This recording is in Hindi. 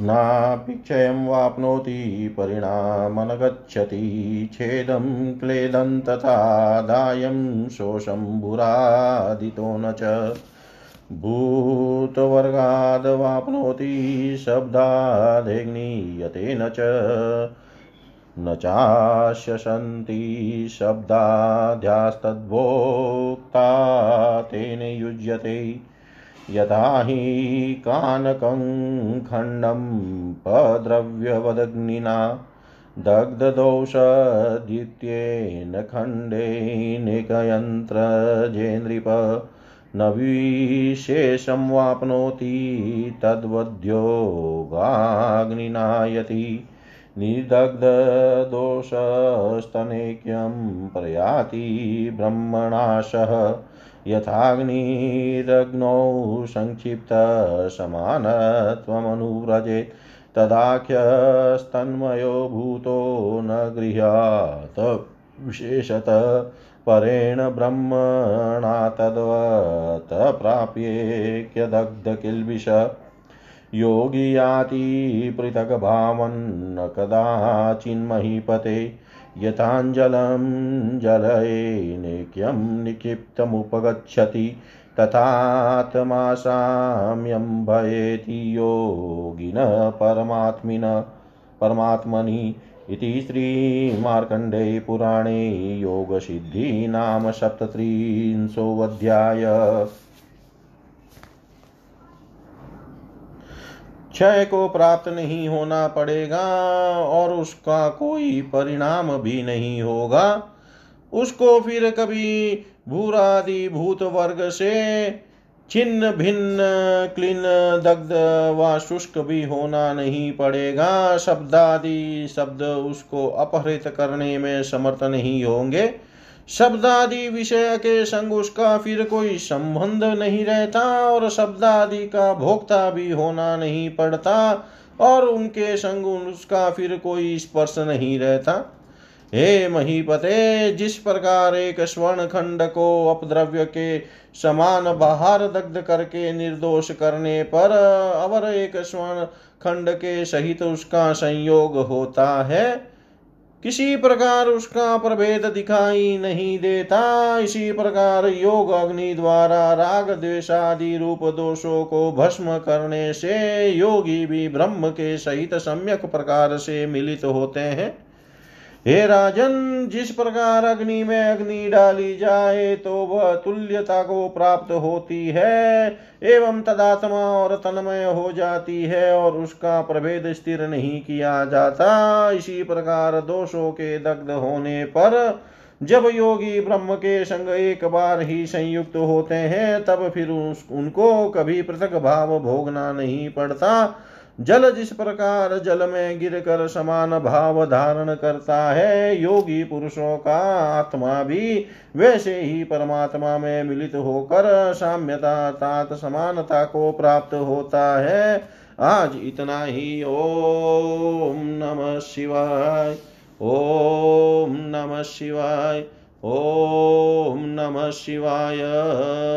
नापि क्षयं वाप्नोति, परिणामनगच्छति। छेदं क्लेदं तथा दायं शोषं भुरादितो न च। भूतवर्गाद्वाप्नोति शब्दादेग्नीयते न च। न चास्य सन्ति शब्दाध्यास्तद्भोक्ता तेन युज्यते। यथा हि कानकं खण्डं पद्रव्यवदग्निना दग्धदोषद्वितीयेन खण्डेनैकयन्त्रजेनृप न वाप्नोति तद्वद्योगाग्निनायति निदग्धदोषस्तनैक्यं प्रयाति ब्रह्मणाशः यथाग्निरग्नौ संक्षिप्तसमानत्वमनुव्रजेत्। तदाख्यस्तन्मयो भूतो न गृह्यात्। विशेषत परेण ब्रह्मणा तद्वत् प्राप्येक्यदग्धकिल्बिष। योगी याति पृथग्भावन्न कदाचिन्महीपते। यथाञ्जलं जलयेनेक्यं निक्षिप्तमुपगच्छति तथात्मासाम्यं भयेति योगिन परमात्मिन परमात्मनि इति श्रीमार्कण्डे पुराणे योगसिद्धि नाम सप्तत्रिंशोऽध्याय क्षय को प्राप्त नहीं होना पड़ेगा और उसका कोई परिणाम भी नहीं होगा। उसको फिर कभी भूरादि भूत वर्ग से छिन्न भिन्न क्लीन दग्ध व शुष्क भी होना नहीं पड़ेगा। शब्दादि शब्द उसको अपहृत करने में समर्थ नहीं होंगे। शब्दादि विषय के संग उसका फिर कोई संबंध नहीं रहता और शब्दादि का भोक्ता भी होना नहीं पड़ता और उनके संग उसका फिर कोई स्पर्श नहीं रहता। हे महीपते, जिस प्रकार एक स्वर्ण खंड को अपद्रव्य के समान बाहर दग्ध करके निर्दोष करने पर अवर एक स्वर्ण खंड के सहित उसका संयोग होता है किसी प्रकार उसका प्रभेद दिखाई नहीं देता। इसी प्रकार योग अग्नि द्वारा राग द्वेषादि रूप दोषों को भस्म करने से योगी भी ब्रह्म के सहित सम्यक प्रकार से मिलित होते हैं। हे राजन, जिस प्रकार अग्नि में अग्नि डाली जाए तो वह तुल्यता को प्राप्त होती है, एवं तदात्मा और तन्मय हो जाती है, और उसका प्रभेद स्थिर नहीं किया जाता। इसी प्रकार दोषों के दग्ध होने पर, जब योगी ब्रह्म के संग एक बार ही संयुक्त होते हैं, तब फिर उनको कभी पृथक भाव भोगना नहीं पड़ता। जल जिस प्रकार जल में गिर कर समान भाव धारण करता है, योगी पुरुषों का आत्मा भी वैसे ही परमात्मा में मिलित होकर साम्यता, तात, समानता को प्राप्त होता है। आज इतना ही। ओम नमः शिवाय। ओम नमः शिवाय। ओम नमः शिवाय।